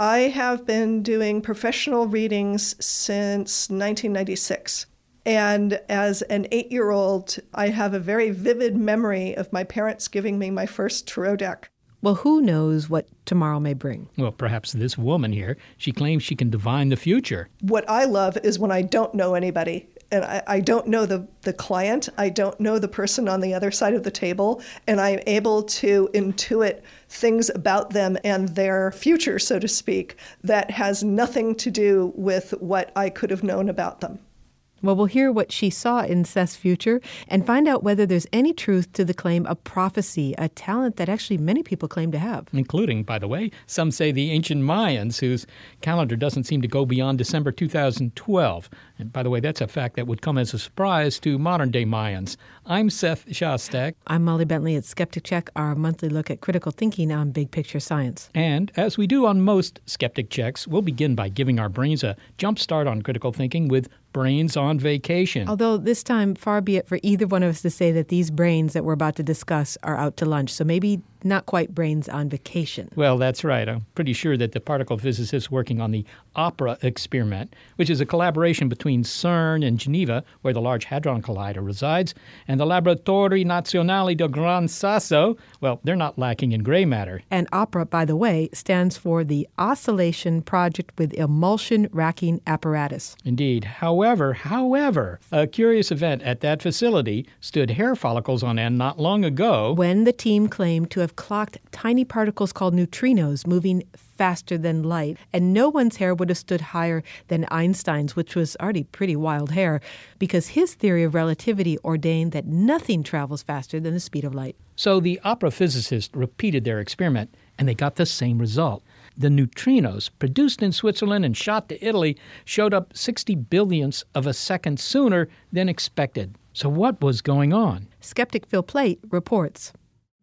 I have been doing professional readings since 1996. And as an eight year old, I have a very vivid memory of my parents giving me my first tarot deck. Well, who knows what tomorrow may bring? Well, perhaps this woman here, she claims she can divine the future. What I love is when I don't know anybody and I, I, don't know the, the client, I don't know the person on the other side of the table, and I'm able to intuit things about them and their future, so to speak, that has nothing to do with what I could have known about them. Well, we'll hear what she saw in Seth's future and find out whether there's any truth to the claim of prophecy, a talent that actually many people claim to have. Including, by the way, some say the ancient Mayans, whose calendar doesn't seem to go beyond December 2012. And by the way, that's a fact that would come as a surprise to modern day Mayans. I'm Seth Shostak. I'm Molly Bentley at Skeptic Check, our monthly look at critical thinking on big picture science. And as we do on most Skeptic Checks, we'll begin by giving our brains a jump start on critical thinking with brains on vacation. Although this time, far be it for either one of us to say that these brains that we're about to discuss are out to lunch. So maybe not quite brains on vacation. Well, that's right. I'm pretty sure that the particle physicists working on the OPERA experiment, which is a collaboration between CERN in Geneva, where the Large Hadron Collider resides, and the Laboratori Nazionale del Gran Sasso, well, they're not lacking in gray matter. And OPERA, by the way, stands for the Oscillation Project with Emulsion Tracking Apparatus. Indeed. However, however, a curious event at that facility stood hair follicles on end not long ago when the team claimed to have have clocked tiny particles called neutrinos moving faster than light, and no one's hair would have stood higher than Einstein's, which was already pretty wild hair, because his theory of relativity ordained that nothing travels faster than the speed of light. So the opera physicists repeated their experiment, and they got the same result. The neutrinos, produced in Switzerland and shot to Italy, showed up 60 billionths of a second sooner than expected. So, what was going on? Skeptic Phil Plait reports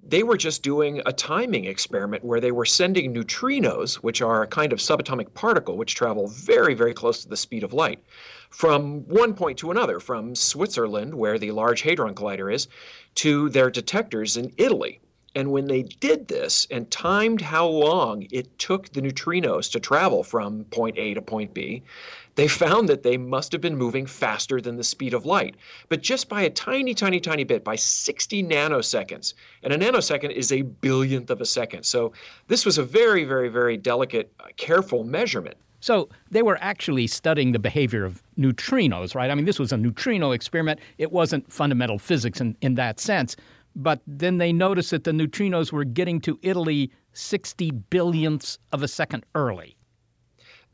they were just doing a timing experiment where they were sending neutrinos, which are a kind of subatomic particle which travel very, very close to the speed of light, from one point to another, from Switzerland, where the Large Hadron Collider is, to their detectors in Italy. And when they did this and timed how long it took the neutrinos to travel from point A to point B, they found that they must have been moving faster than the speed of light, but just by a tiny, tiny, tiny bit, by 60 nanoseconds. And a nanosecond is a billionth of a second. So this was a very, very, very delicate, uh, careful measurement. So they were actually studying the behavior of neutrinos, right? I mean, this was a neutrino experiment. It wasn't fundamental physics in, in that sense. But then they noticed that the neutrinos were getting to Italy 60 billionths of a second early.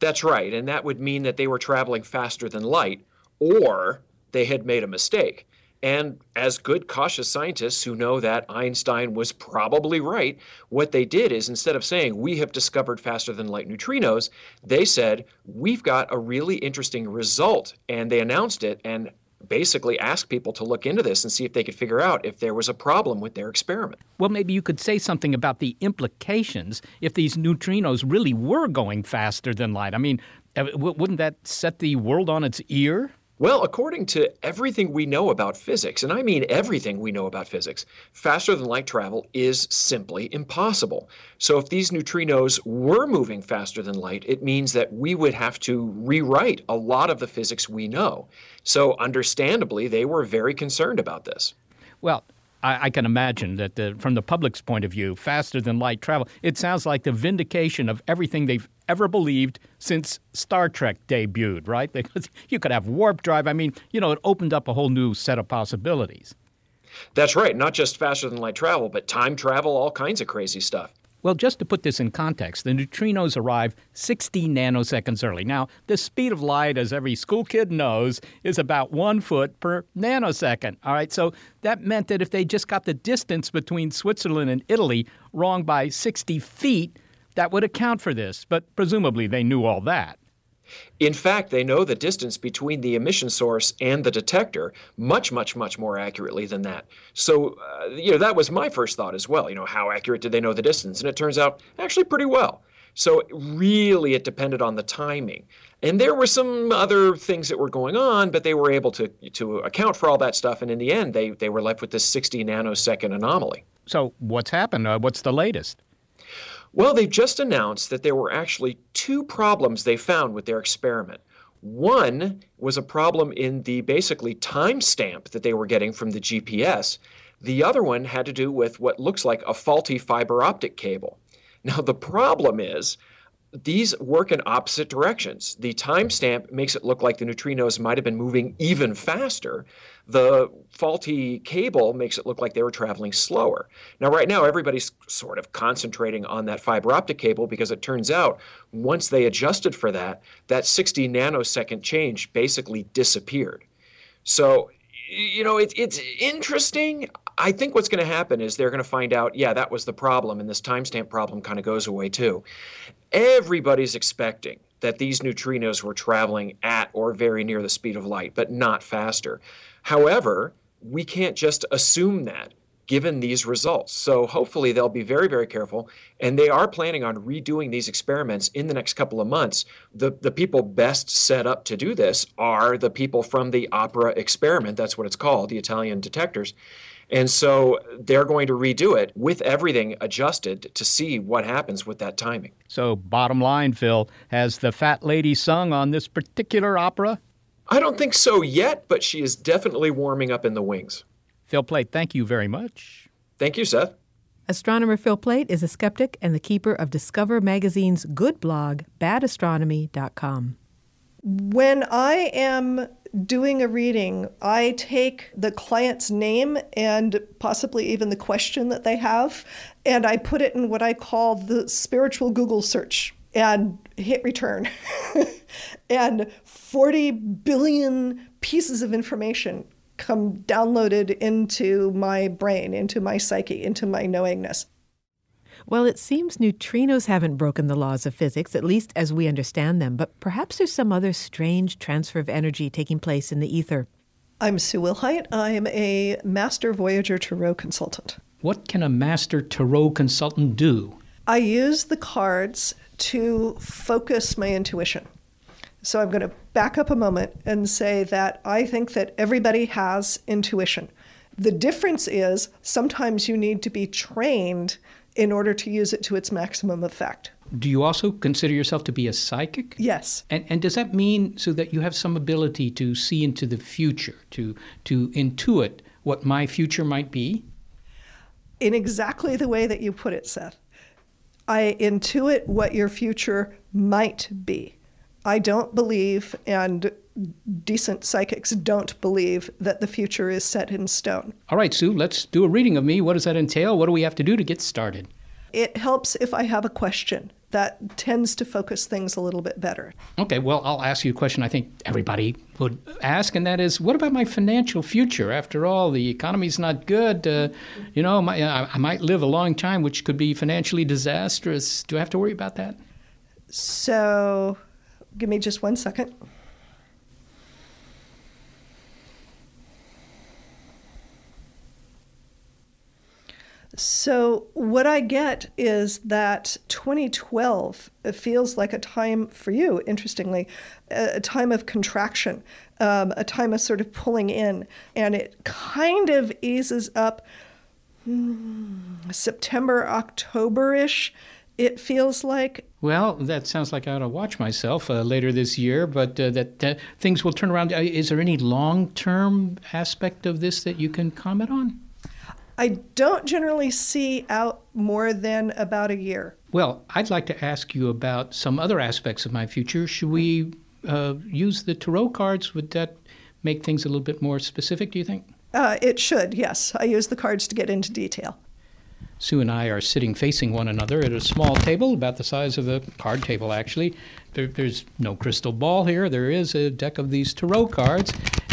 That's right, and that would mean that they were traveling faster than light, or they had made a mistake. And as good, cautious scientists who know that Einstein was probably right, what they did is instead of saying, we have discovered faster than light neutrinos, they said, we've got a really interesting result. And they announced it. And basically ask people to look into this and see if they could figure out if there was a problem with their experiment. Well, maybe you could say something about the implications if these neutrinos really were going faster than light. I mean, uh, wouldn't that set the world on its ear? Well, according to everything we know about physics, and I mean everything we know about physics, faster than light travel is simply impossible. So if these neutrinos were moving faster than light, it means that we would have to rewrite a lot of the physics we know. So understandably, they were very concerned about this. Well, I, I can imagine that the, from the public's point of view, faster than light travel, it sounds like the vindication of everything they've ever believed since Star Trek debuted, right? Because you could have warp drive. I mean, you know, it opened up a whole new set of possibilities. That's right. Not just faster than light travel, but time travel, all kinds of crazy stuff. Well, just to put this in context, the neutrinos arrive 60 nanoseconds early. Now, the speed of light, as every school kid knows, is about one foot per nanosecond. All right, so that meant that if they just got the distance between Switzerland and Italy wrong by 60 feet, that would account for this. But presumably they knew all that. In fact, they know the distance between the emission source and the detector much, much, much more accurately than that. So, uh, you know, that was my first thought as well. You know, how accurate did they know the distance? And it turns out actually pretty well. So, really, it depended on the timing. And there were some other things that were going on, but they were able to, to account for all that stuff. And in the end, they, they were left with this 60 nanosecond anomaly. So, what's happened? Uh, what's the latest? Well, they've just announced that there were actually two problems they found with their experiment. One was a problem in the basically timestamp that they were getting from the GPS. The other one had to do with what looks like a faulty fiber optic cable. Now, the problem is these work in opposite directions. The timestamp makes it look like the neutrinos might have been moving even faster. The faulty cable makes it look like they were traveling slower. Now, right now, everybody's sort of concentrating on that fiber optic cable because it turns out once they adjusted for that, that 60 nanosecond change basically disappeared. So, you know, it, it's interesting. I think what's going to happen is they're going to find out, yeah, that was the problem, and this timestamp problem kind of goes away too. Everybody's expecting that these neutrinos were traveling at or very near the speed of light, but not faster. However, we can't just assume that given these results. So hopefully they'll be very, very careful. And they are planning on redoing these experiments in the next couple of months. The, the people best set up to do this are the people from the OPERA experiment. That's what it's called, the Italian detectors. And so they're going to redo it with everything adjusted to see what happens with that timing. So, bottom line, Phil, has the fat lady sung on this particular opera? I don't think so yet, but she is definitely warming up in the wings. Phil Plait, thank you very much. Thank you, Seth. Astronomer Phil Plait is a skeptic and the keeper of Discover Magazine's good blog, badastronomy.com. When I am doing a reading, I take the client's name and possibly even the question that they have, and I put it in what I call the spiritual Google search and hit return. and 40 billion pieces of information come downloaded into my brain, into my psyche, into my knowingness. Well, it seems neutrinos haven't broken the laws of physics, at least as we understand them, but perhaps there's some other strange transfer of energy taking place in the ether. I'm Sue Wilhite. I'm a Master Voyager Tarot consultant. What can a Master Tarot consultant do? I use the cards to focus my intuition. So I'm going to back up a moment and say that I think that everybody has intuition. The difference is sometimes you need to be trained in order to use it to its maximum effect. Do you also consider yourself to be a psychic? Yes. And, and does that mean so that you have some ability to see into the future, to, to intuit what my future might be? In exactly the way that you put it, Seth. I intuit what your future might be. I don't believe, and decent psychics don't believe, that the future is set in stone. All right, Sue, let's do a reading of me. What does that entail? What do we have to do to get started? It helps if I have a question. That tends to focus things a little bit better. Okay, well, I'll ask you a question I think everybody would ask, and that is what about my financial future? After all, the economy's not good. Uh, you know, my, I might live a long time, which could be financially disastrous. Do I have to worry about that? So, Give me just one second. So, what I get is that 2012 feels like a time for you, interestingly, a time of contraction, um, a time of sort of pulling in. And it kind of eases up hmm, September, October ish it feels like. Well, that sounds like I ought to watch myself uh, later this year, but uh, that uh, things will turn around. Uh, is there any long term aspect of this that you can comment on? I don't generally see out more than about a year. Well, I'd like to ask you about some other aspects of my future. Should we uh, use the tarot cards? Would that make things a little bit more specific, do you think? Uh, it should, yes. I use the cards to get into detail. Sue and I are sitting facing one another at a small table, about the size of a card table, actually. There, there's no crystal ball here. There is a deck of these tarot cards,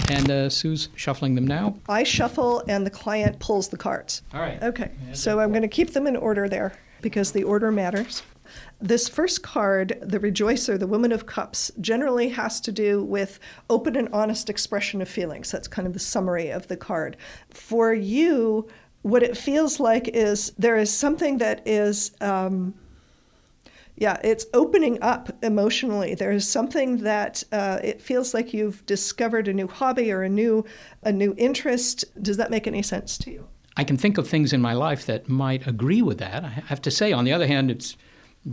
and uh, Sue's shuffling them now. I shuffle, and the client pulls the cards. All right. Okay, so I'm going to keep them in order there because the order matters. This first card, the Rejoicer, the Woman of Cups, generally has to do with open and honest expression of feelings. That's kind of the summary of the card. For you, what it feels like is there is something that is um, yeah it's opening up emotionally. There is something that uh, it feels like you've discovered a new hobby or a new a new interest. Does that make any sense to you? I can think of things in my life that might agree with that. I have to say on the other hand it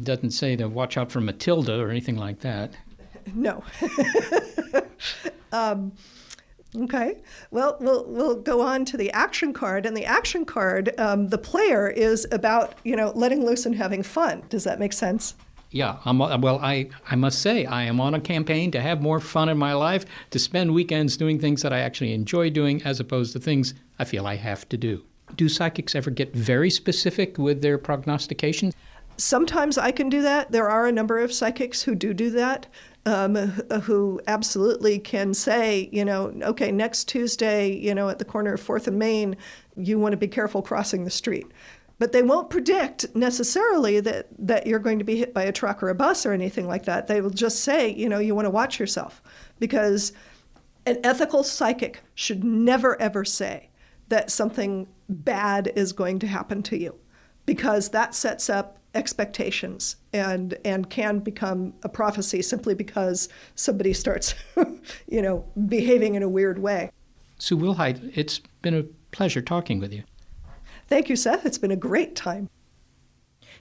doesn't say to watch out for matilda or anything like that. No. Um, Okay. Well, we'll we'll go on to the action card, and the action card, um, the player is about you know letting loose and having fun. Does that make sense? Yeah. I'm, well, I I must say I am on a campaign to have more fun in my life, to spend weekends doing things that I actually enjoy doing, as opposed to things I feel I have to do. Do psychics ever get very specific with their prognostications? Sometimes I can do that. There are a number of psychics who do do that um, who absolutely can say, you know, okay, next Tuesday, you know, at the corner of Fourth and Main, you want to be careful crossing the street. But they won't predict necessarily that, that you're going to be hit by a truck or a bus or anything like that. They will just say, you know, you want to watch yourself. Because an ethical psychic should never, ever say that something bad is going to happen to you, because that sets up expectations and and can become a prophecy simply because somebody starts you know behaving in a weird way. Sue wilhite it's been a pleasure talking with you. Thank you seth. It's been a great time.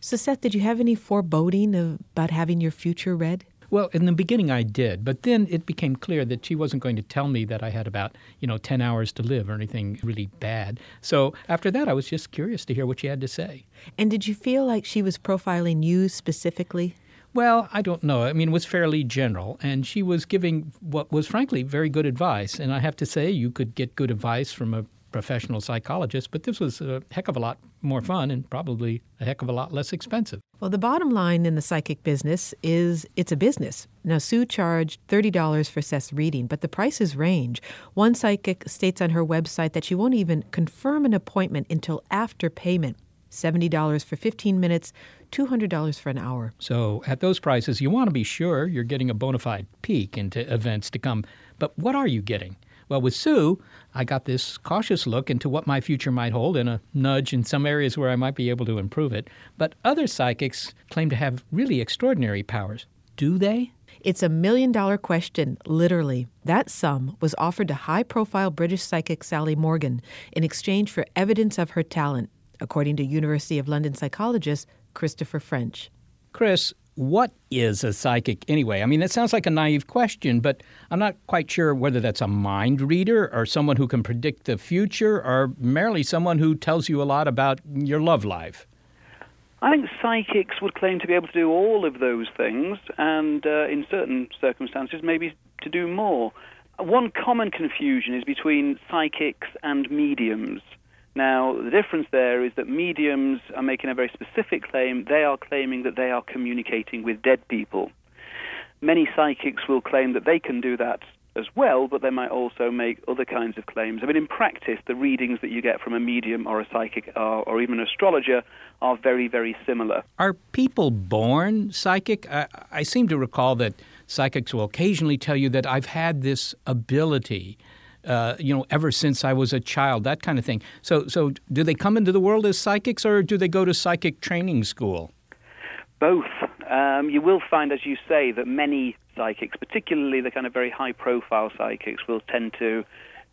So seth did you have any foreboding about having your future read well, in the beginning I did, but then it became clear that she wasn't going to tell me that I had about, you know, 10 hours to live or anything really bad. So after that, I was just curious to hear what she had to say. And did you feel like she was profiling you specifically? Well, I don't know. I mean, it was fairly general, and she was giving what was frankly very good advice. And I have to say, you could get good advice from a professional psychologist, but this was a heck of a lot more fun and probably a heck of a lot less expensive. Well, the bottom line in the psychic business is it's a business. Now, Sue charged $30 for Seth's reading, but the prices range. One psychic states on her website that she won't even confirm an appointment until after payment. $70 for 15 minutes, $200 for an hour. So, at those prices, you want to be sure you're getting a bona fide peek into events to come. But what are you getting? Well, with Sue, I got this cautious look into what my future might hold and a nudge in some areas where I might be able to improve it. But other psychics claim to have really extraordinary powers. Do they? It's a million dollar question, literally. That sum was offered to high profile British psychic Sally Morgan in exchange for evidence of her talent, according to University of London psychologist Christopher French. Chris, what is a psychic anyway? I mean, that sounds like a naive question, but I'm not quite sure whether that's a mind reader or someone who can predict the future or merely someone who tells you a lot about your love life. I think psychics would claim to be able to do all of those things, and uh, in certain circumstances, maybe to do more. One common confusion is between psychics and mediums. Now, the difference there is that mediums are making a very specific claim. They are claiming that they are communicating with dead people. Many psychics will claim that they can do that as well, but they might also make other kinds of claims. I mean, in practice, the readings that you get from a medium or a psychic or, or even an astrologer are very, very similar. Are people born psychic? I, I seem to recall that psychics will occasionally tell you that I've had this ability uh, you know, ever since I was a child, that kind of thing. So, so do they come into the world as psychics, or do they go to psychic training school? Both. Um, you will find, as you say, that many psychics, particularly the kind of very high-profile psychics, will tend to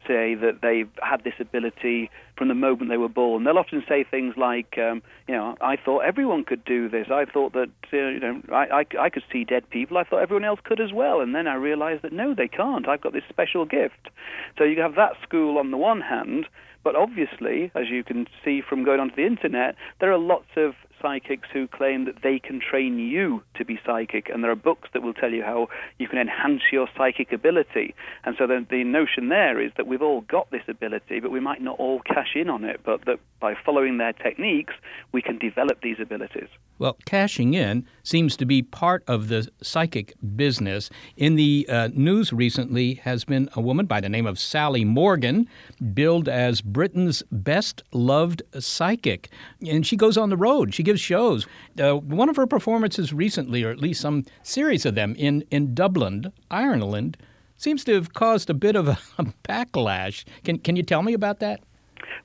say that they've had this ability from the moment they were born. They'll often say things like, um, you know, I thought everyone could do this. I thought that, uh, you know, I, I, I could see dead people. I thought everyone else could as well. And then I realized that no, they can't. I've got this special gift. So you have that school on the one hand, but obviously, as you can see from going onto the internet, there are lots of psychics who claim that they can train you to be psychic, and there are books that will tell you how you can enhance your psychic ability. And so the, the notion there is that we've all got this ability, but we might not all cash in on it, but that by following their techniques, we can develop these abilities. Well, cashing in seems to be part of the psychic business. In the uh, news recently has been a woman by the name of Sally Morgan, billed as Britain's best loved psychic. And she goes on the road. She gives shows. Uh, one of her performances recently, or at least some series of them, in, in Dublin, Ireland, seems to have caused a bit of a backlash. Can, can you tell me about that?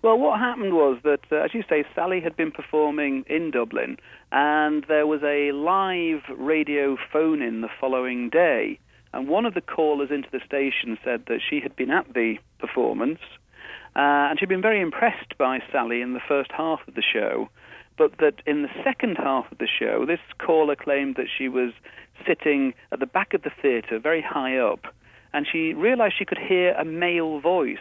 Well, what happened was that, uh, as you say, Sally had been performing in Dublin, and there was a live radio phone in the following day. And one of the callers into the station said that she had been at the performance, uh, and she'd been very impressed by Sally in the first half of the show, but that in the second half of the show, this caller claimed that she was sitting at the back of the theatre, very high up, and she realized she could hear a male voice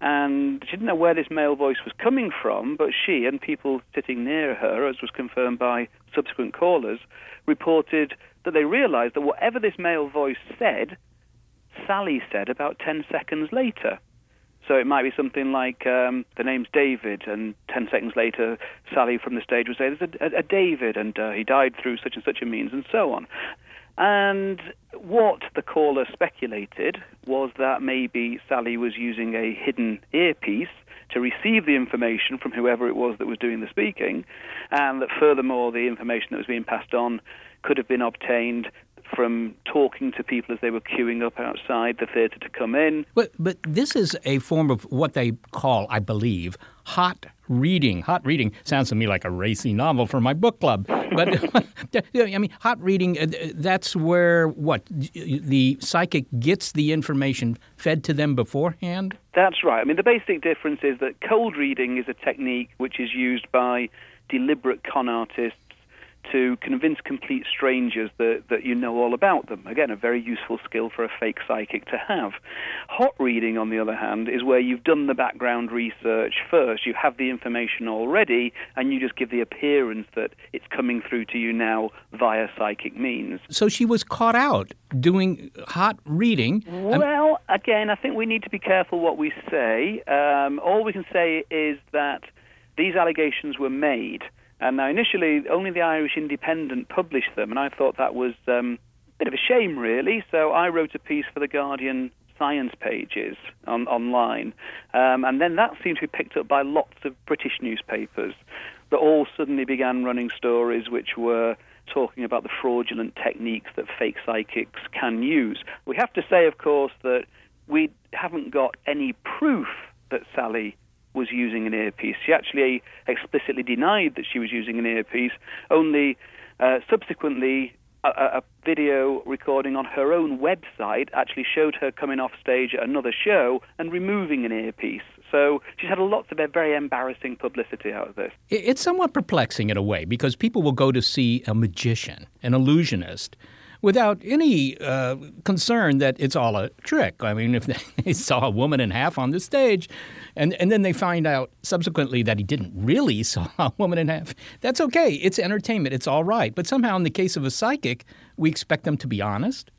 and she didn't know where this male voice was coming from, but she and people sitting near her, as was confirmed by subsequent callers, reported that they realized that whatever this male voice said, Sally said about 10 seconds later. So it might be something like um, the name's David, and 10 seconds later, Sally from the stage would say, There's a, a, David, and uh, he died through such and such a means, and so on. And what the caller speculated was that maybe Sally was using a hidden earpiece to receive the information from whoever it was that was doing the speaking, and that furthermore, the information that was being passed on could have been obtained from talking to people as they were queuing up outside the theatre to come in. But but this is a form of what they call, I believe, hot reading. Hot reading sounds to me like a racy novel for my book club. But I mean, hot reading. Uh, that's where what the psychic gets the information fed to them beforehand. That's right. I mean, the basic difference is that cold reading is a technique which is used by deliberate con artists to convince complete strangers that, that you know all about them. Again, a very useful skill for a fake psychic to have. Hot reading, on the other hand, is where you've done the background research first. You have the information already, and you just give the appearance that it's coming through to you now via psychic means. So she was caught out doing hot reading. Well, again, I think we need to be careful what we say. Um, all we can say is that these allegations were made and now, initially, only the Irish Independent published them, and I thought that was um, a bit of a shame, really. So I wrote a piece for the Guardian science pages on, online, um, and then that seemed to be picked up by lots of British newspapers that all suddenly began running stories which were talking about the fraudulent techniques that fake psychics can use. We have to say, of course, that we haven't got any proof that Sally was using an earpiece. She actually explicitly denied that she was using an earpiece. Only uh, subsequently, a, a, video recording on her own website actually showed her coming off stage at another show and removing an earpiece. So she's had lots of very embarrassing publicity out of this. It's somewhat perplexing in a way because people will go to see a magician, an illusionist without any uh, concern that it's all a trick. I mean, if they saw a woman in half on the stage, and, and then they find out subsequently that he didn't really saw a woman in half, that's okay. It's entertainment. It's all right. But somehow, in the case of a psychic, we expect them to be honest.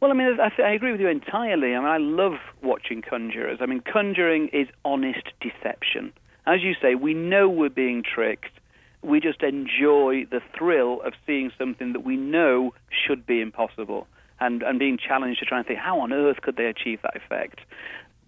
Well, I mean, I, I agree with you entirely. I mean, I love watching conjurers. I mean, conjuring is honest deception. As you say, we know we're being tricked we just enjoy the thrill of seeing something that we know should be impossible and, and being challenged to try and think, how on earth could they achieve that effect?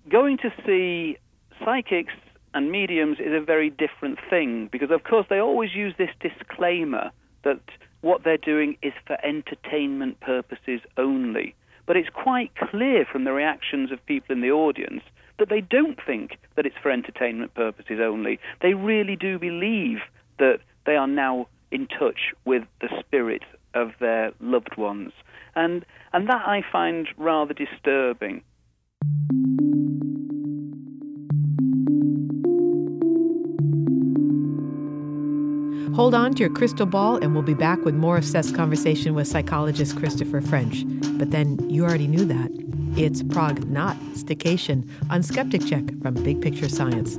Going to see psychics and mediums is a very different thing because, of course, they always use this disclaimer that what they're doing is for entertainment purposes only. But it's quite clear from the reactions of people in the audience that they don't think that it's for entertainment purposes only. They really do believe that they are now in touch with the spirit of their loved ones. And, and that I find rather disturbing. Hold on to your crystal ball, and we'll be back with more obsessed conversation with psychologist Christopher French. But then you already knew that. It's prognostication on Skeptic Check from Big Picture Science.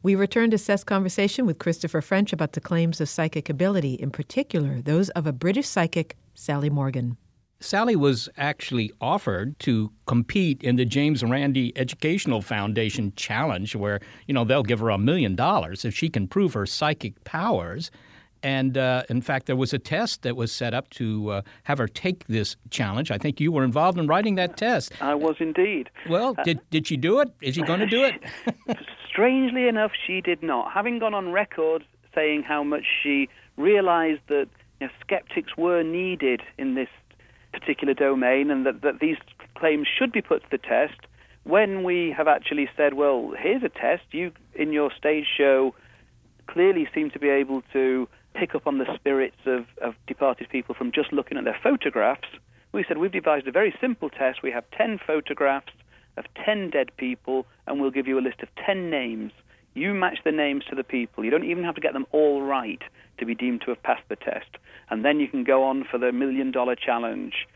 We return to Seth's conversation with Christopher French about the claims of psychic ability, in particular those of a British psychic, Sally Morgan. Sally was actually offered to compete in the James Randi Educational Foundation Challenge, where you know they'll give her a million dollars if she can prove her psychic powers. And uh, in fact, there was a test that was set up to uh, have her take this challenge. I think you were involved in writing that test. I was indeed. Well, Uh, did did she do it? Is she going to do it? Strangely enough, she did not. Having gone on record saying how much she realized that you know, skeptics were needed in this particular domain and that, that these claims should be put to the test, when we have actually said, well, here's a test, you in your stage show clearly seem to be able to pick up on the spirits of, of departed people from just looking at their photographs. We said we've devised a very simple test. We have 10 photographs of 10 dead people, and we'll give you a list of 10 names. You match the names to the people. You don't even have to get them all right to be deemed to have passed the test. And then you can go on for the million dollar challenge.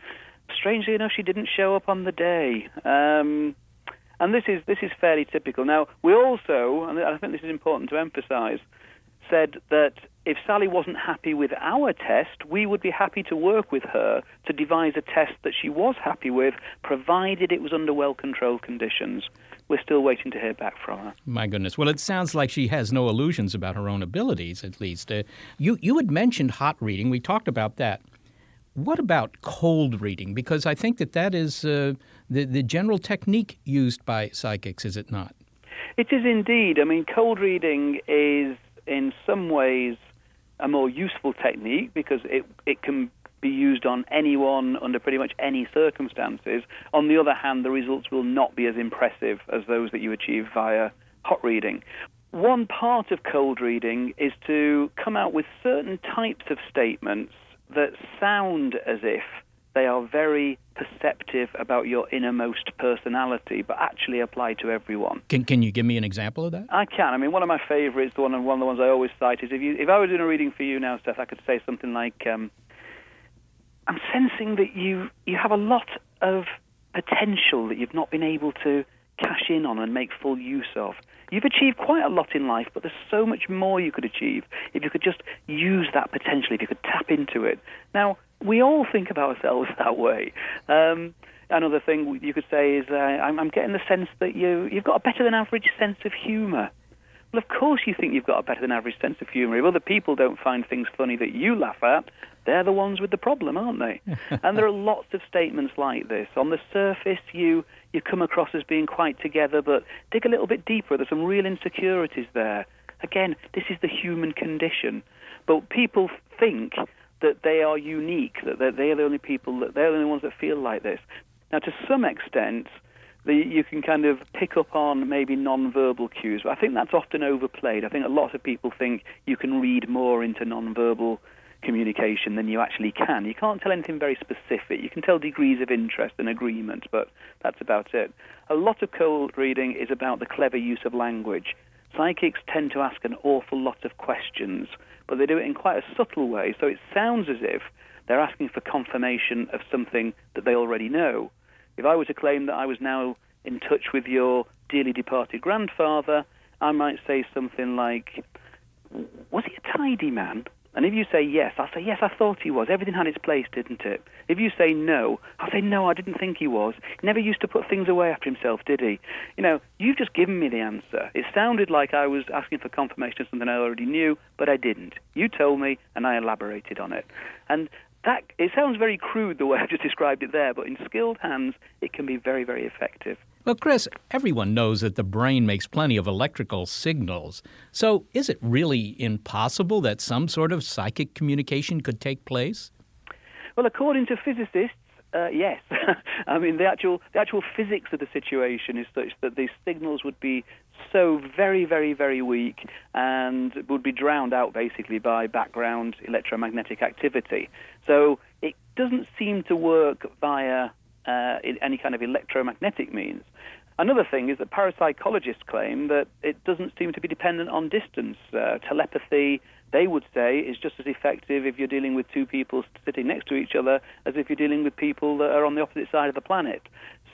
Strangely enough, she didn't show up on the day. Um, and this is, this is fairly typical. Now, we also, and I think this is important to emphasize, said that if Sally wasn't happy with our test, we would be happy to work with her to devise a test that she was happy with, provided it was under well controlled conditions. We're still waiting to hear back from her. My goodness. Well, it sounds like she has no illusions about her own abilities, at least. Uh, you, you had mentioned hot reading. We talked about that. What about cold reading? Because I think that that is uh, the, the general technique used by psychics, is it not? It is indeed. I mean, cold reading is in some ways a more useful technique because it, it can be used on anyone under pretty much any circumstances. On the other hand, the results will not be as impressive as those that you achieve via hot reading. One part of cold reading is to come out with certain types of statements that sound as if they are very perceptive about your innermost personality, but actually apply to everyone. Can, can you give me an example of that? I can. I mean, one of my favourites, the one, one of the ones I always cite, is if you, if I was doing a reading for you now, Steph, I could say something like, um, "I'm sensing that you you have a lot of potential that you've not been able to cash in on and make full use of. You've achieved quite a lot in life, but there's so much more you could achieve if you could just use that potential, if you could tap into it. Now, we all think of ourselves that way. Um, another thing you could say is, uh, I'm, I'm getting the sense that you, you've got a better than average sense of humour. Well, of course you think you've got a better than average sense of humour. If other people don't find things funny that you laugh at, they're the ones with the problem, aren't they? and there are lots of statements like this. On the surface, you you come across as being quite together, but dig a little bit deeper. There's some real insecurities there. Again, this is the human condition. But people think that they are unique, that they're, they're the only people, that they're the only ones that feel like this. Now, to some extent, the, you can kind of pick up on maybe non-verbal cues, but I think that's often overplayed. I think a lot of people think you can read more into non-verbal communication than you actually can. You can't tell anything very specific. You can tell degrees of interest and agreement, but that's about it. A lot of cold reading is about the clever use of language. Psychics tend to ask an awful lot of questions, but they do it in quite a subtle way, so it sounds as if they're asking for confirmation of something that they already know. If I were to claim that I was now in touch with your dearly departed grandfather, I might say something like, Was he a tidy man? And if you say yes, I'll say, yes, I thought he was. Everything had its place, didn't it? If you say no, I'll say, no, I didn't think he was. He never used to put things away after himself, did he? You know, you've just given me the answer. It sounded like I was asking for confirmation of something I already knew, but I didn't. You told me, and I elaborated on it. And that it sounds very crude the way I've just described it there, but in skilled hands, it can be very, very effective. Well, Chris, everyone knows that the brain makes plenty of electrical signals. So, is it really impossible that some sort of psychic communication could take place? Well, according to physicists, uh, yes. I mean, the actual the actual physics of the situation is such that these signals would be so very, very, very weak and would be drowned out basically by background electromagnetic activity. So it doesn't seem to work via uh, any kind of electromagnetic means. Another thing is that parapsychologists claim that it doesn't seem to be dependent on distance. Uh, telepathy, they would say, is just as effective if you're dealing with two people sitting next to each other as if you're dealing with people that are on the opposite side of the planet.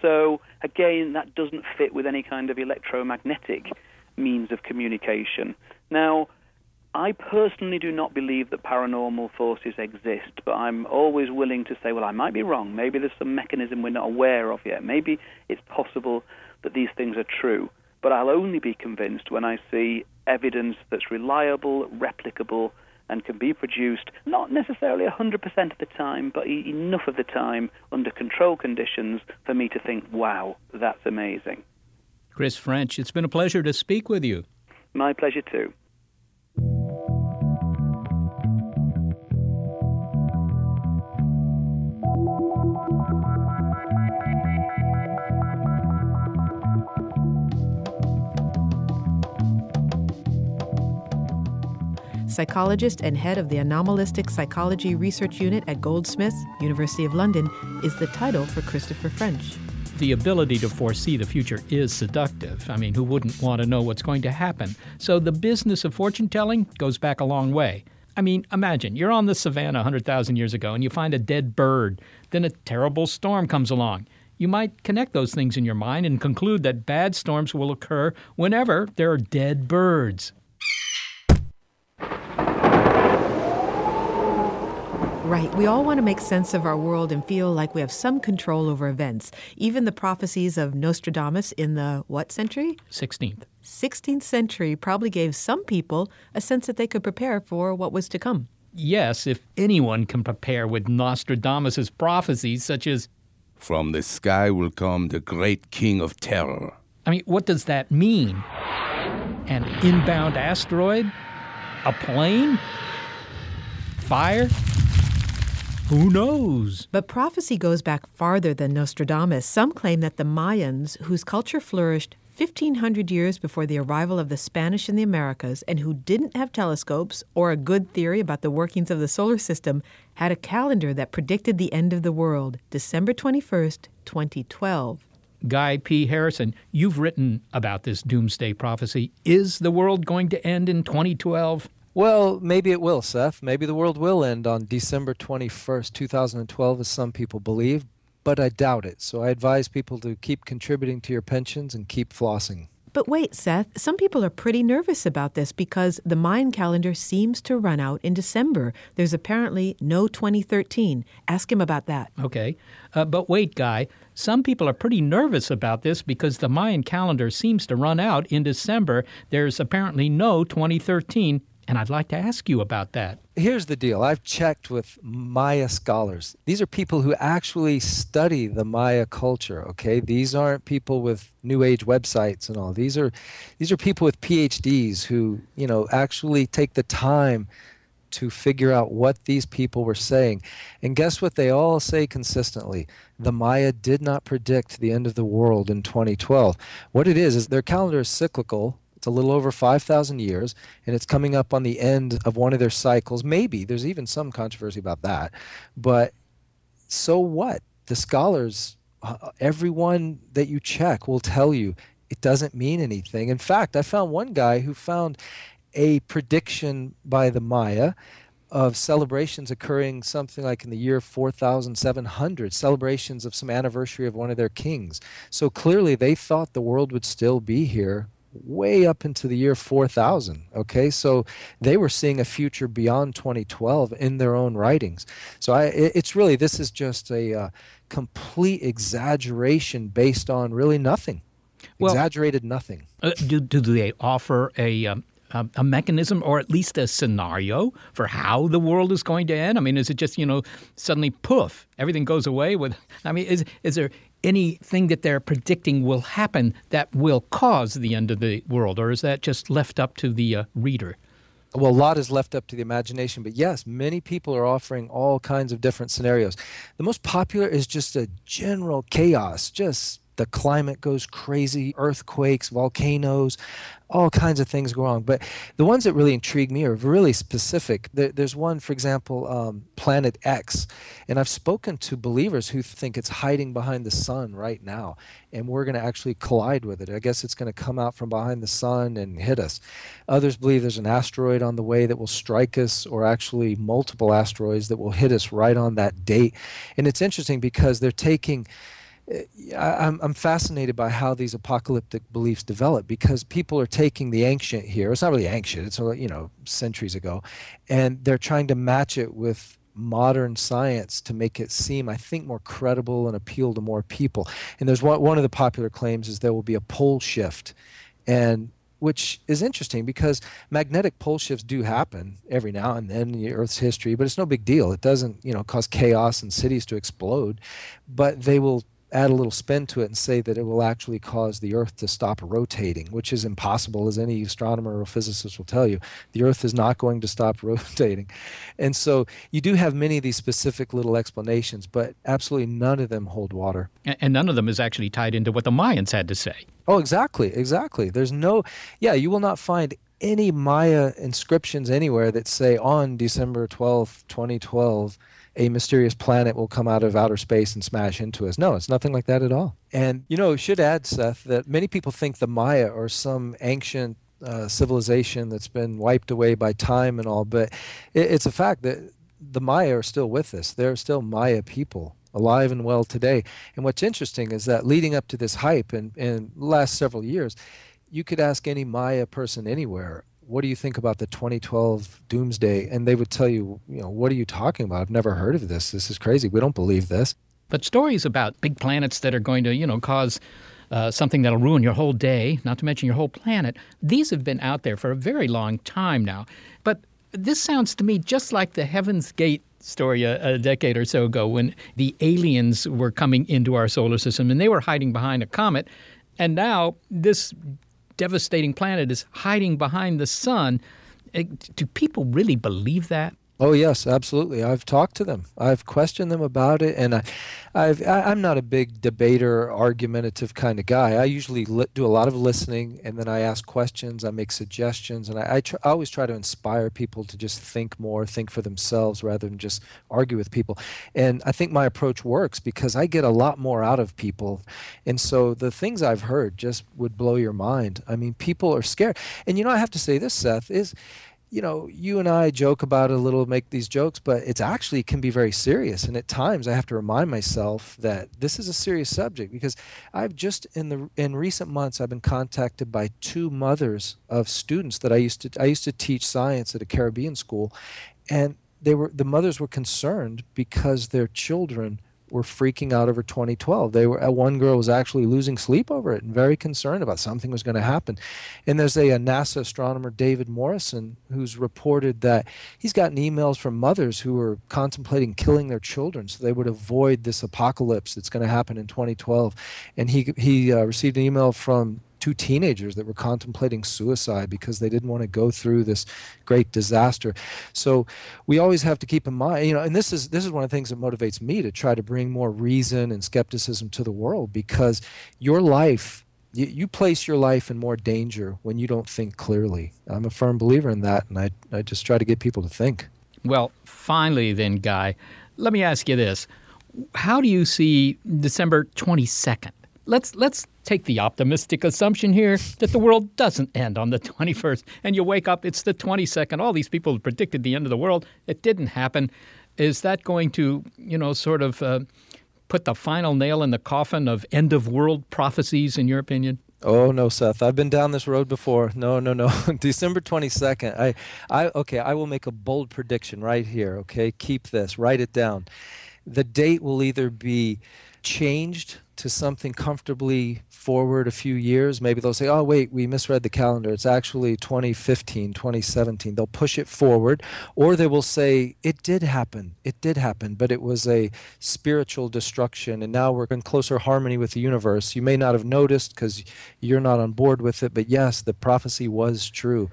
So, again, that doesn't fit with any kind of electromagnetic means of communication. Now, I personally do not believe that paranormal forces exist, but I'm always willing to say, well, I might be wrong. Maybe there's some mechanism we're not aware of yet. Maybe it's possible that these things are true. But I'll only be convinced when I see evidence that's reliable, replicable, and can be produced not necessarily 100% of the time, but enough of the time under control conditions for me to think, wow, that's amazing. Chris French, it's been a pleasure to speak with you. My pleasure too. Psychologist and head of the Anomalistic Psychology Research Unit at Goldsmiths, University of London, is the title for Christopher French. The ability to foresee the future is seductive. I mean, who wouldn't want to know what's going to happen? So the business of fortune telling goes back a long way. I mean, imagine you're on the savannah 100,000 years ago and you find a dead bird. Then a terrible storm comes along. You might connect those things in your mind and conclude that bad storms will occur whenever there are dead birds. Right. We all want to make sense of our world and feel like we have some control over events. Even the prophecies of Nostradamus in the what century? 16th. 16th century probably gave some people a sense that they could prepare for what was to come. Yes, if anyone can prepare with Nostradamus's prophecies such as From the sky will come the great king of terror. I mean, what does that mean? An inbound asteroid? A plane? Fire? Who knows? But prophecy goes back farther than Nostradamus. Some claim that the Mayans, whose culture flourished 1500 years before the arrival of the Spanish in the Americas and who didn't have telescopes or a good theory about the workings of the solar system, had a calendar that predicted the end of the world, December 21st, 2012. Guy P. Harrison, you've written about this doomsday prophecy. Is the world going to end in 2012? Well, maybe it will, Seth. Maybe the world will end on December 21st, 2012, as some people believe, but I doubt it. So I advise people to keep contributing to your pensions and keep flossing. But wait, Seth, some people are pretty nervous about this because the Mayan calendar seems to run out in December. There's apparently no 2013. Ask him about that. Okay. Uh, but wait, Guy, some people are pretty nervous about this because the Mayan calendar seems to run out in December. There's apparently no 2013 and I'd like to ask you about that. Here's the deal I've checked with Maya scholars. These are people who actually study the Maya culture, okay? These aren't people with new age websites and all. These are these are people with PhDs who, you know, actually take the time to figure out what these people were saying. And guess what they all say consistently? The Maya did not predict the end of the world in 2012. What it is is their calendar is cyclical a little over 5,000 years, and it's coming up on the end of one of their cycles. Maybe there's even some controversy about that. But so what? The scholars, uh, everyone that you check will tell you it doesn't mean anything. In fact, I found one guy who found a prediction by the Maya of celebrations occurring something like in the year 4700 celebrations of some anniversary of one of their kings so clearly they thought the world would still be here way up into the year 4000 okay? So they were seeing a future beyond 2012 in their own writings. So I, it's really this is just a uh, complete exaggeration based on really nothing. Well, exaggerated nothing. uh, do, do they offer a um, a, a, mechanism or at least a scenario for how the world is going to end? I mean, is it just, you know, suddenly poof, everything goes away with I mean, is is there anything that they're predicting will happen that will cause the end of the world or is that just left up to the uh, reader? Well, a lot is left up to the imagination, but yes, many people are offering all kinds of different scenarios. The most popular is just a general chaos, just the climate goes crazy, earthquakes, volcanoes, all kinds of things go wrong. But the ones that really intrigue me are really specific. There, there's one, for example, um, Planet X. And I've spoken to believers who think it's hiding behind the sun right now. And we're going to actually collide with it. I guess it's going to come out from behind the sun and hit us. Others believe there's an asteroid on the way that will strike us, or actually multiple asteroids that will hit us right on that date. And it's interesting because they're taking I'm, I'm fascinated by how these apocalyptic beliefs develop because people are taking the ancient here. It's not really ancient. It's uh, you know centuries ago, and they're trying to match it with modern science to make it seem, I think, more credible and appeal to more people. And there's one one of the popular claims is there will be a pole shift, and which is interesting because magnetic pole shifts do happen every now and then in the Earth's history, but it's no big deal. It doesn't, you know, cause chaos and cities to explode, but they will add a little spin to it and say that it will actually cause the Earth to stop rotating, which is impossible, as any astronomer or physicist will tell you. The Earth is not going to stop rotating. And so you do have many of these specific little explanations, but absolutely none of them hold water. And none of them is actually tied into what the Mayans had to say. Oh, exactly, exactly. There's no, yeah, you will not find any Maya inscriptions anywhere that say on December 12th, 2012, a mysterious planet will come out of outer space and smash into us. No, it's nothing like that at all. And, you know, should add, Seth, that many people think the Maya are some ancient uh, civilization that's been wiped away by time and all, but it, it's a fact that the Maya are still with us. They're still Maya people alive and well today. And what's interesting is that leading up to this hype in, in the last several years, you could ask any Maya person anywhere, what do you think about the 2012 doomsday? And they would tell you, you know, what are you talking about? I've never heard of this. This is crazy. We don't believe this. But stories about big planets that are going to, you know, cause uh, something that'll ruin your whole day, not to mention your whole planet, these have been out there for a very long time now. But this sounds to me just like the Heaven's Gate story a, a, decade or so ago when the aliens were coming into our solar system and they were hiding behind a comet. And now this devastating planet is hiding behind the sun. Do people really believe that? Oh yes, absolutely. I've talked to them. I've questioned them about it, and I, I've, I, am not a big debater, argumentative kind of guy. I usually li- do a lot of listening, and then I ask questions. I make suggestions, and I, I, tr- I, always try to inspire people to just think more, think for themselves, rather than just argue with people. And I think my approach works because I get a lot more out of people, and so the things I've heard just would blow your mind. I mean, people are scared, and you know, I have to say this, Seth is you know, you and I joke about it a little, make these jokes, but it's actually can be very serious. And at times, I have to remind myself that this is a serious subject because I've just in the in recent months, I've been contacted by two mothers of students that I used to I used to teach science at a Caribbean school, and they were the mothers were concerned because their children were freaking out over 2012. They were uh, one girl was actually losing sleep over it and very concerned about something was going to happen. And there's a, a, NASA astronomer David Morrison who's reported that he's gotten emails from mothers who are contemplating killing their children so they would avoid this apocalypse that's going to happen in 2012. And he he uh, received an email from two teenagers that were contemplating suicide because they didn't want to go through this great disaster. So we always have to keep in mind, you know, and this is this is one of the things that motivates me to try to bring more reason and skepticism to the world because your life you, place your life in more danger when you don't think clearly. I'm a firm believer in that, and I, I just try to get people to think. Well, finally, then, Guy, let me ask you this. How do you see December 22nd? Let's let's take the optimistic assumption here that the world doesn't end on the 21st and you wake up it's the 22nd all these people predicted the end of the world it didn't happen is that going to you know sort of uh, put the final nail in the coffin of end of world prophecies in your opinion Oh no, Seth. I've been down this road before. No, no, no. December 22nd. I I okay, I will make a bold prediction right here, okay? Keep this. Write it down. The date will either be changed to something comfortably forward a few years, maybe they'll say, oh, wait, we misread the calendar. It's actually 2015, 2017. They'll push it forward. Or they will say, it did happen. It did happen, but it was a spiritual destruction. And now we're in closer harmony with the universe. You may not have noticed because you're not on board with it, but yes, the prophecy was true.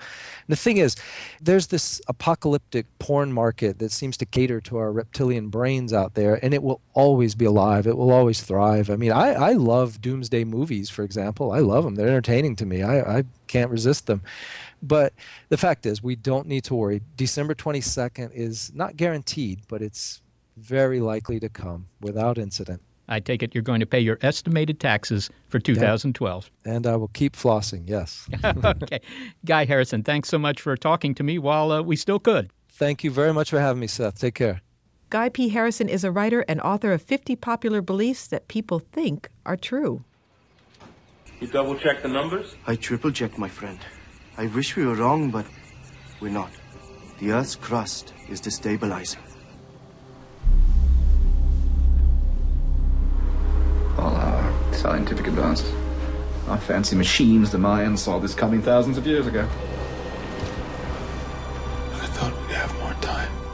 And the thing is, there's this apocalyptic porn market that seems to cater to our reptilian brains out there, and it will always be alive. It will always thrive. I mean, I, I love doomsday movies, for example. I love them. They're entertaining to me. I, I can't resist them. But the fact is, we don't need to worry. December 22nd is not guaranteed, but it's very likely to come without incident. I take it you're going to pay your estimated taxes for 2012. And I will keep flossing, yes. okay. Guy Harrison, thanks so much for talking to me while uh, we still could. Thank you very much for having me, Seth. Take care. Guy P. Harrison is a writer and author of 50 popular beliefs that people think are true. You double check the numbers? I triple check, my friend. I wish we were wrong, but we're not. The Earth's crust is destabilizing. All our scientific advances, our fancy machines, the Mayans saw this coming thousands of years ago. I thought we'd have more time.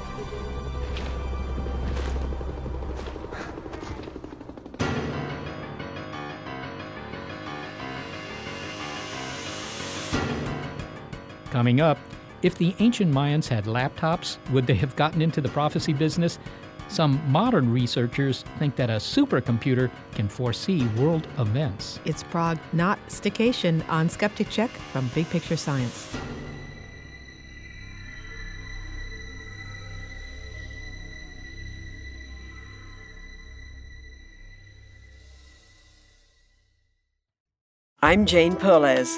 Coming up, if the ancient Mayans had laptops, would they have gotten into the prophecy business? Some modern researchers think that a supercomputer can foresee world events. It's prognostication on Skeptic Check from Big Picture Science. I'm Jane Perlez,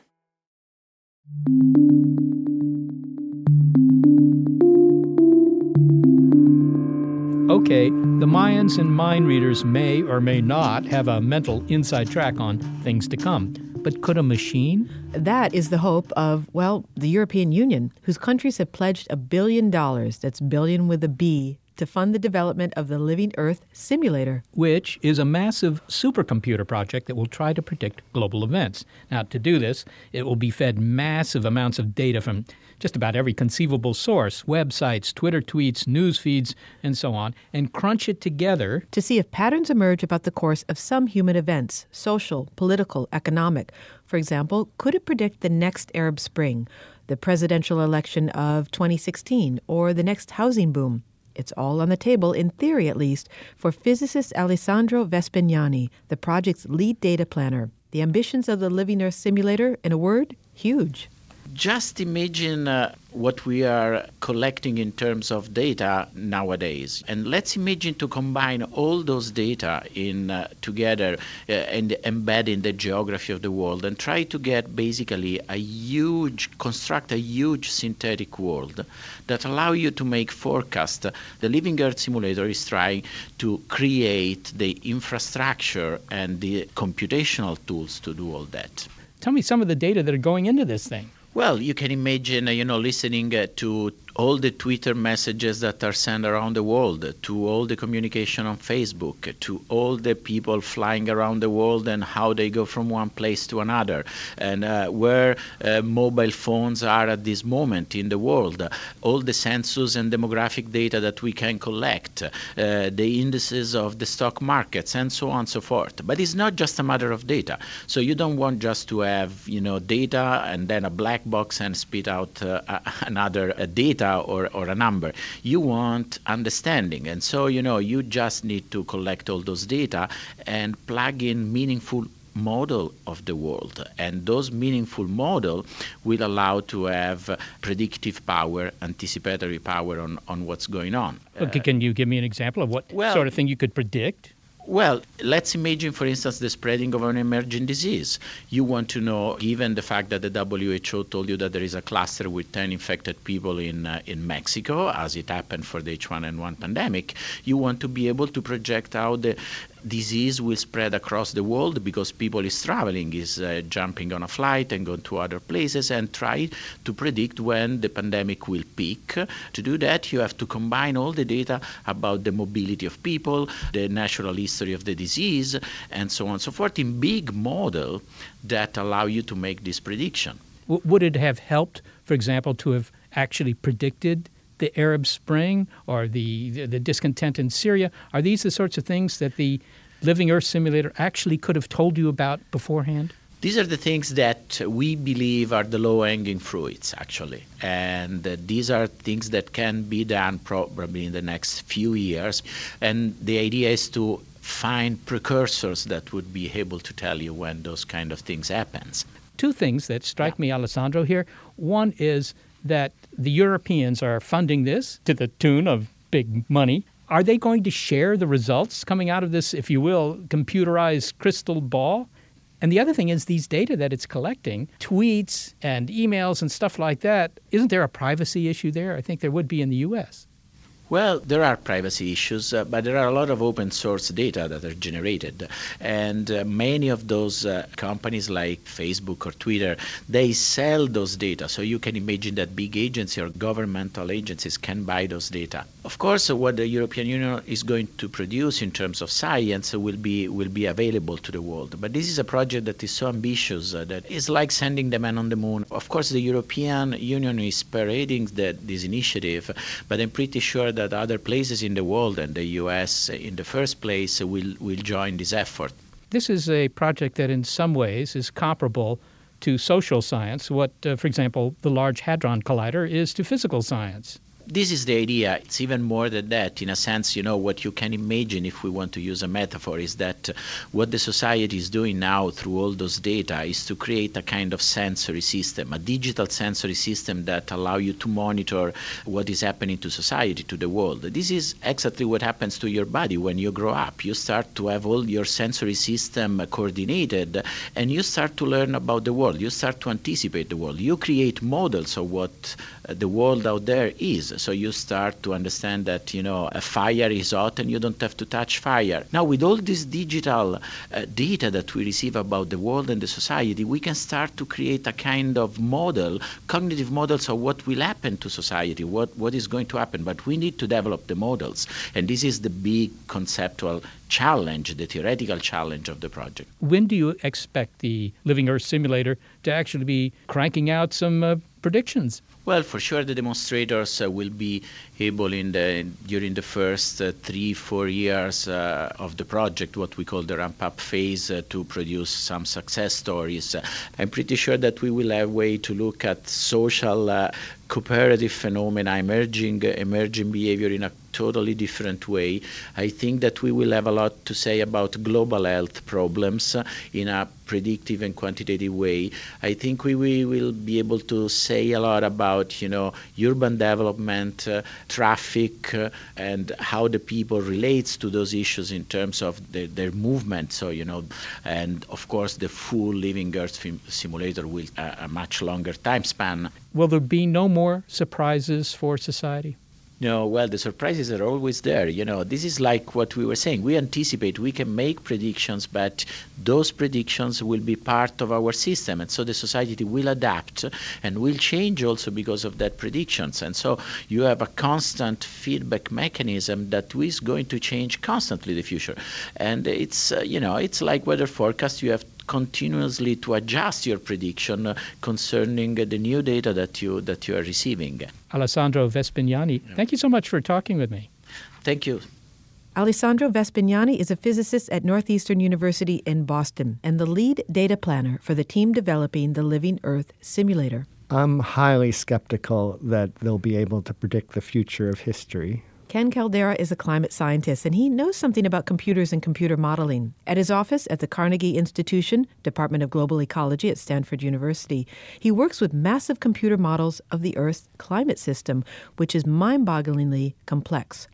Okay, the Mayans and mind readers may or may not have a mental inside track on things to come. But could a machine? That is the hope of, well, the European Union, whose countries have pledged a billion dollars, that's billion with a B, to fund the development of the Living Earth Simulator. Which is a massive supercomputer project that will try to predict global events. Now, to do this, it will be fed massive amounts of data from just about every conceivable source websites, Twitter tweets, news feeds, and so on and crunch it together to see if patterns emerge about the course of some human events social, political, economic. For example, could it predict the next Arab Spring, the presidential election of 2016, or the next housing boom? It's all on the table, in theory at least, for physicist Alessandro Vespignani, the project's lead data planner. The ambitions of the Living Earth Simulator, in a word, huge. Just imagine uh, what we are collecting in terms of data nowadays, and let's imagine to combine all those data in uh, together uh, and embed in the geography of the world, and try to get basically a huge, construct a huge synthetic world that allow you to make forecasts. The Living Earth Simulator is trying to create the infrastructure and the computational tools to do all that. Tell me some of the data that are going into this thing. Well, you can imagine, uh, you know, listening uh, to all the Twitter messages that are sent around the world, to all the communication on Facebook, to all the people flying around the world and how they go from one place to another, and uh, where uh, mobile phones are at this moment in the world, all the census and demographic data that we can collect, uh, the indices of the stock markets, and so on and so forth. But it's not just a matter of data. So you don't want just to have you know data and then a black box and spit out uh, another data data or, or a number. You want understanding. And so, you know, you just need to collect all those data and plug in meaningful model of the world and those meaningful model will allow to have predictive power anticipatory power on, on what's going on okay, can you give me an example of what well, sort of thing you could predict well, let's imagine, for instance, the spreading of an emerging disease. You want to know, given the fact that the WHO told you that there is a cluster with 10 infected people in, uh, in Mexico, as it happened for the H1N1 pandemic, you want to be able to project how the disease will spread across the world because people is traveling, is uh, jumping on a flight and going to other places and try to predict when the pandemic will peak. To do that, you have to combine all the data about the mobility of people, the natural history of the disease, and so on and so forth in big model that allow you to make this prediction. W- would it have helped, for example, to have actually predicted the Arab Spring or the, the, discontent in Syria? Are these the sorts of things that the Living Earth Simulator actually could have told you about beforehand? These are the things that we believe are the low hanging fruits, actually. And uh, these are things that can be done probably in the next few years. And the idea is to find precursors that would be able to tell you when those kind of things happens. Two things that strike yeah. me, Alessandro, here. One is that the Europeans are funding this to the tune of big money. Are they going to share the results coming out of this, if you will, computerized crystal ball? And the other thing is these data that it's collecting, tweets and emails and stuff like that, isn't there a privacy issue there? I think there would be in the US. Well, there are privacy issues, uh, but there are a lot of open source data that are generated. And uh, many of those uh, companies like Facebook or Twitter, they sell those data. So you can imagine that big agencies or governmental agencies can buy those data. Of course, what the European Union is going to produce in terms of science will be will be available to the world. But this is a project that is so ambitious uh, it's like sending the man on the moon. Of course, the European Union is parading the, this initiative, but I'm pretty sure that that other places in the world and the US in the first place will, will join this effort. This is a project that in some ways is comparable to social science, what, uh, for example, the Large Hadron Collider is to physical science this is the idea. It's even more than that. In a sense, you know, what you can imagine, if we want to use a metaphor, is that uh, what the society is doing now through all those data is to create a kind of sensory system, a digital sensory system that allow you to monitor what is happening to society, to the world. This is exactly what happens to your body when you grow up. You start to have all your sensory system coordinated, and you start to learn about the world. You start to anticipate the world. You create models of what the world out there is. So you start to understand that, you know, a fire is hot and you don't have to touch fire. Now, with all this digital uh, data that we receive about the world and the society, we can start to create a kind of model, cognitive models of what will happen to society, what, what is going to happen. But we need to develop the models. And this is the big conceptual challenge, the theoretical challenge of the project. When do you expect the Living Earth simulator to actually be cranking out some uh, predictions? Well, for sure, the demonstrators uh, will be able in the during the first uh, three four years uh, of the project, what we call the ramp up phase, uh, to produce some success stories. I'm pretty sure that we will have a way to look at social uh, cooperative phenomena, emerging emerging behavior in a totally different way. I think that we will have a lot to say about global health problems uh, in a predictive and quantitative way. I think we, we will be able to say a lot about, you know, urban development, uh, traffic, uh, and how the people relates to those issues in terms of the, their movement. So, you know, and of course the full living Earth simulator will uh, a much longer time span. Will there be no more surprises for society? Know, well, the surprises are always there. You know, this is like what we were saying. We anticipate, we can make predictions, but those predictions will be part of our system, and so the society will adapt and will change also because of that predictions. And so you have a constant feedback mechanism that is going to change constantly the future. And it's uh, you know, it's like weather forecast. You have continuously to adjust your prediction uh, concerning uh, the new data that you that you are receiving. Alessandro Vespignani, thank you so much for talking with me. Thank you. Alessandro Vespignani is a physicist at Northeastern University in Boston and the lead data planner for the team developing the Living Earth simulator. I'm highly skeptical that they'll be able to predict the future of history. Ken Caldeira is a climate scientist, and he knows something about computers and computer modeling. At his office at the Carnegie Institution, Department of Global Ecology at Stanford University, he works with massive computer models of the Earth's climate system, which is mind bogglingly complex.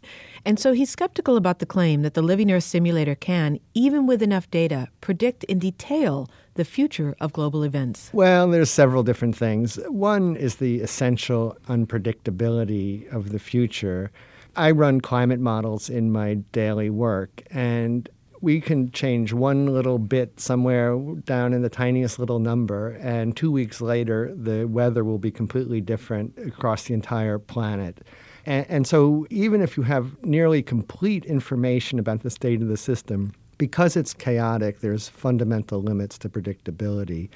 And so he's skeptical about the claim that the Living Earth simulator can, even with enough data, predict in detail the future of global events? Well, there's several different things. One is the essential unpredictability of the future. I run climate models in my daily work, and we can change one little bit somewhere down in the tiniest little number, and two weeks later, the weather will be completely different across the entire planet. And, and, so, even if you have nearly complete information about the state of the system, because it's chaotic, there's fundamental limits to predictability.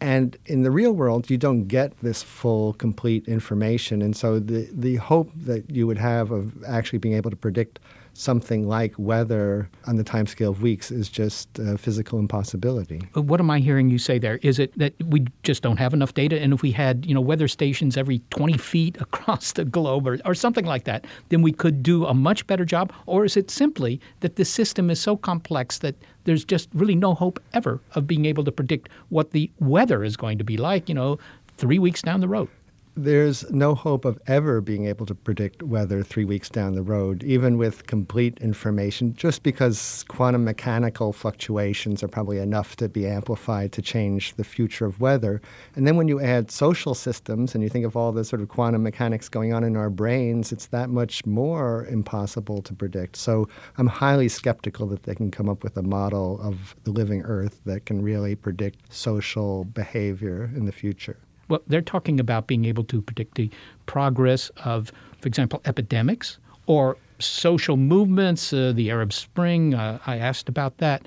And in the real world, you don't get this full, complete information. And so the, the hope that you would have of actually being able to predict something like weather on the timescale of weeks is just a physical impossibility. What am I hearing you say there? Is it that we just don't have enough data, and if we had you know weather stations every 20 feet across the globe or, or something like that, then we could do a much better job? Or is it simply that the system is so complex that there's just really no hope ever of being able to predict what the weather is going to be like, you know, three weeks down the road? There's no hope of ever being able to predict weather three weeks down the road, even with complete information, just because quantum mechanical fluctuations are probably enough to be amplified to change the future of weather. And then when you add social systems and you think of all the sort of quantum mechanics going on in our brains, it's that much more impossible to predict. So I'm highly skeptical that they can come up with a model of the living Earth that can really predict social behavior in the future. Well, they're talking about being able to predict the progress of, for example, epidemics or social movements, uh, the Arab Spring. Uh, I asked about that.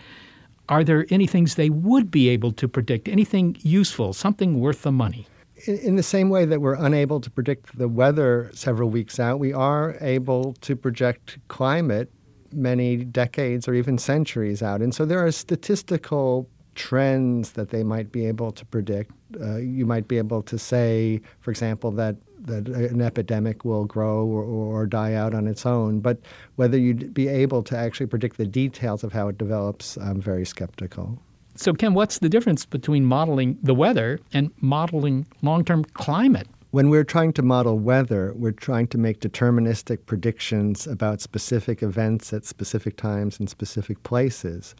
Are there any things they would be able to predict? Anything useful, something worth the money? In the same way that we're unable to predict the weather several weeks out, we are able to project climate many decades or even centuries out. And so there are statistical trends that they might be able to predict. Uh, you might be able to say, for example, that that an epidemic will grow or, or, die out on its own. But whether you'd be able to actually predict the details of how it develops, I'm very skeptical. So, Ken, what's the difference between modeling the weather and modeling long term climate? When we're trying to model weather, we're trying to make deterministic predictions about specific events at specific times in specific places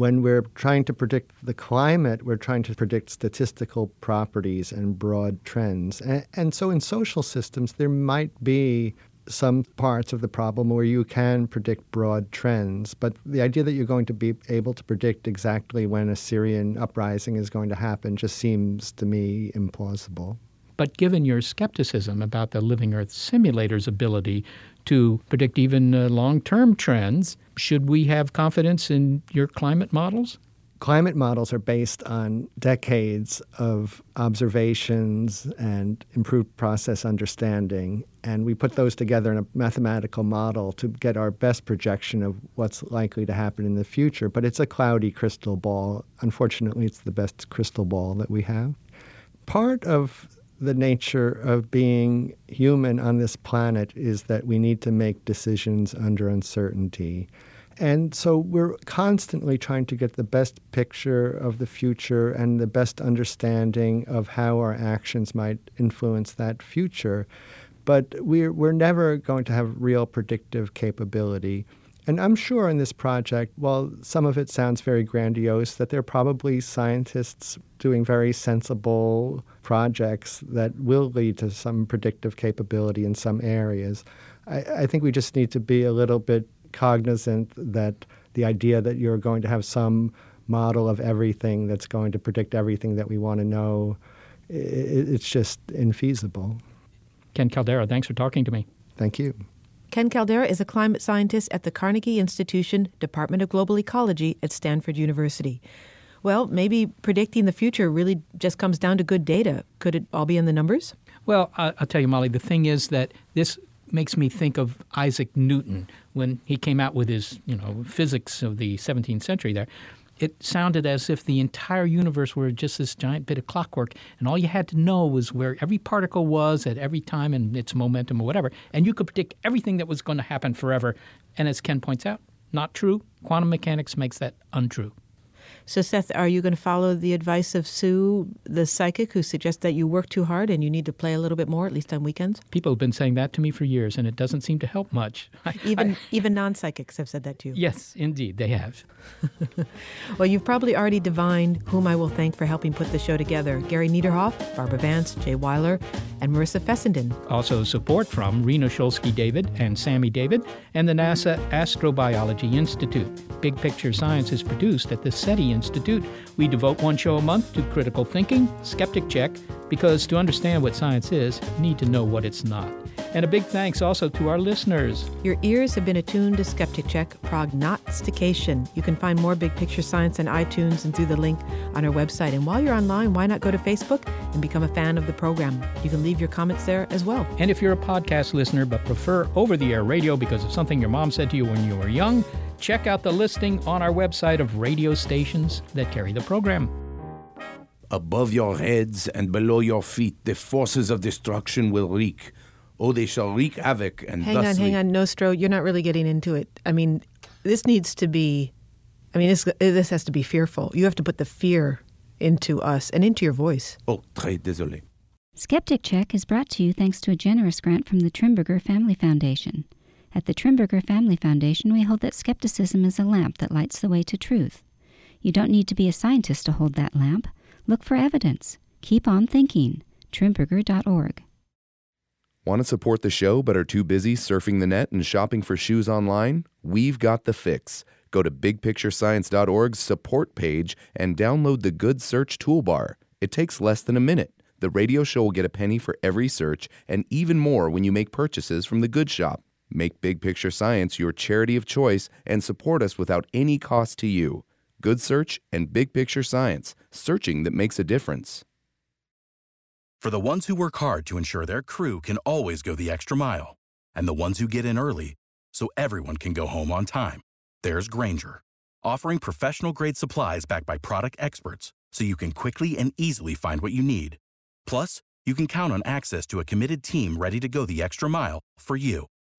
when we're trying to predict the climate, we're trying to predict statistical properties and broad trends. And, and, so in social systems, there might be some parts of the problem where you can predict broad trends, but the idea that you're going to be able to predict exactly when a Syrian uprising is going to happen just seems to me implausible. But given your skepticism about the Living Earth simulator's ability to predict even uh, long term trends, should we have confidence in your climate models? Climate models are based on decades of observations and improved process understanding. And we put those together in a mathematical model to get our best projection of what's likely to happen in the future. But it's a cloudy crystal ball. Unfortunately, it's the best crystal ball that we have. Part of the nature of being human on this planet is that we need to make decisions under uncertainty. And so we're constantly trying to get the best picture of the future and the best understanding of how our actions might influence that future. But we're, we're never going to have real predictive capability. And I'm sure in this project, while some of it sounds very grandiose, that there are probably scientists doing very sensible projects that will lead to some predictive capability in some areas. I, I think we just need to be a little bit cognizant that the idea that you're going to have some model of everything that's going to predict everything that we want to know, it's just infeasible. Ken Caldeira, thanks for talking to me. Thank you. Ken Caldeira is a climate scientist at the Carnegie Institution, Department of Global Ecology at Stanford University. Well, maybe predicting the future really just comes down to good data. Could it all be in the numbers? Well, I'll tell you, Molly, the thing is that this makes me think of Isaac Newton when he came out with his, you know, physics of the 17th century there it sounded as if the entire universe were just this giant bit of clockwork, and all you had to know was where every particle was at every time and its momentum or whatever, and you could predict everything that was going to happen forever. And as Ken points out, not true. Quantum mechanics makes that untrue. So, Seth, are you going to follow the advice of Sue, the psychic, who suggests that you work too hard and you need to play a little bit more, at least on weekends? People have been saying that to me for years, and it doesn't seem to help much. even even non psychics have said that to you. Yes, indeed, they have. well, you've probably already divined whom I will thank for helping put the show together Gary Niederhoff, Barbara Vance, Jay Weiler, and Marissa Fessenden. Also, support from Rena Shulsky David and Sammy David and the NASA Astrobiology Institute. Big Picture Science is produced at the SETI Institute. We devote one show a month to critical thinking, skeptic check, because to understand what science is, you need to know what it's not. And a big thanks also to our listeners. Your ears have been attuned to Skeptic Check Prognostication. You can find more Big Picture Science on iTunes and through the link on our website. And while you're online, why not go to Facebook and become a fan of the program? You can leave your comments there as well. And if you're a podcast listener but prefer over the air radio because of something your mom said to you when you were young, check out the listing on our website of radio stations that carry the program. Above your heads and below your feet, the forces of destruction will wreak. Oh, they shall wreak havoc and hang on, hang on, Nostro. You're not really getting into it. I mean, this needs to be. I mean, this this has to be fearful. You have to put the fear into us and into your voice. Oh, très désolé. Skeptic Check is brought to you thanks to a generous grant from the Trimberger Family Foundation. At the Trimberger Family Foundation, we hold that skepticism is a lamp that lights the way to truth. You don't need to be a scientist to hold that lamp. Look for evidence. Keep on thinking. Trimberger.org. Want to support the show but are too busy surfing the net and shopping for shoes online? We've got the fix. Go to bigpicturescience.org's support page and download the Good Search toolbar. It takes less than a minute. The radio show will get a penny for every search and even more when you make purchases from the Good Shop. Make Big Picture Science your charity of choice and support us without any cost to you. Good Search and Big Picture Science, searching that makes a difference. For the ones who work hard to ensure their crew can always go the extra mile, and the ones who get in early so everyone can go home on time, there's Grainger, offering professional grade supplies backed by product experts so you can quickly and easily find what you need. Plus, you can count on access to a committed team ready to go the extra mile for you.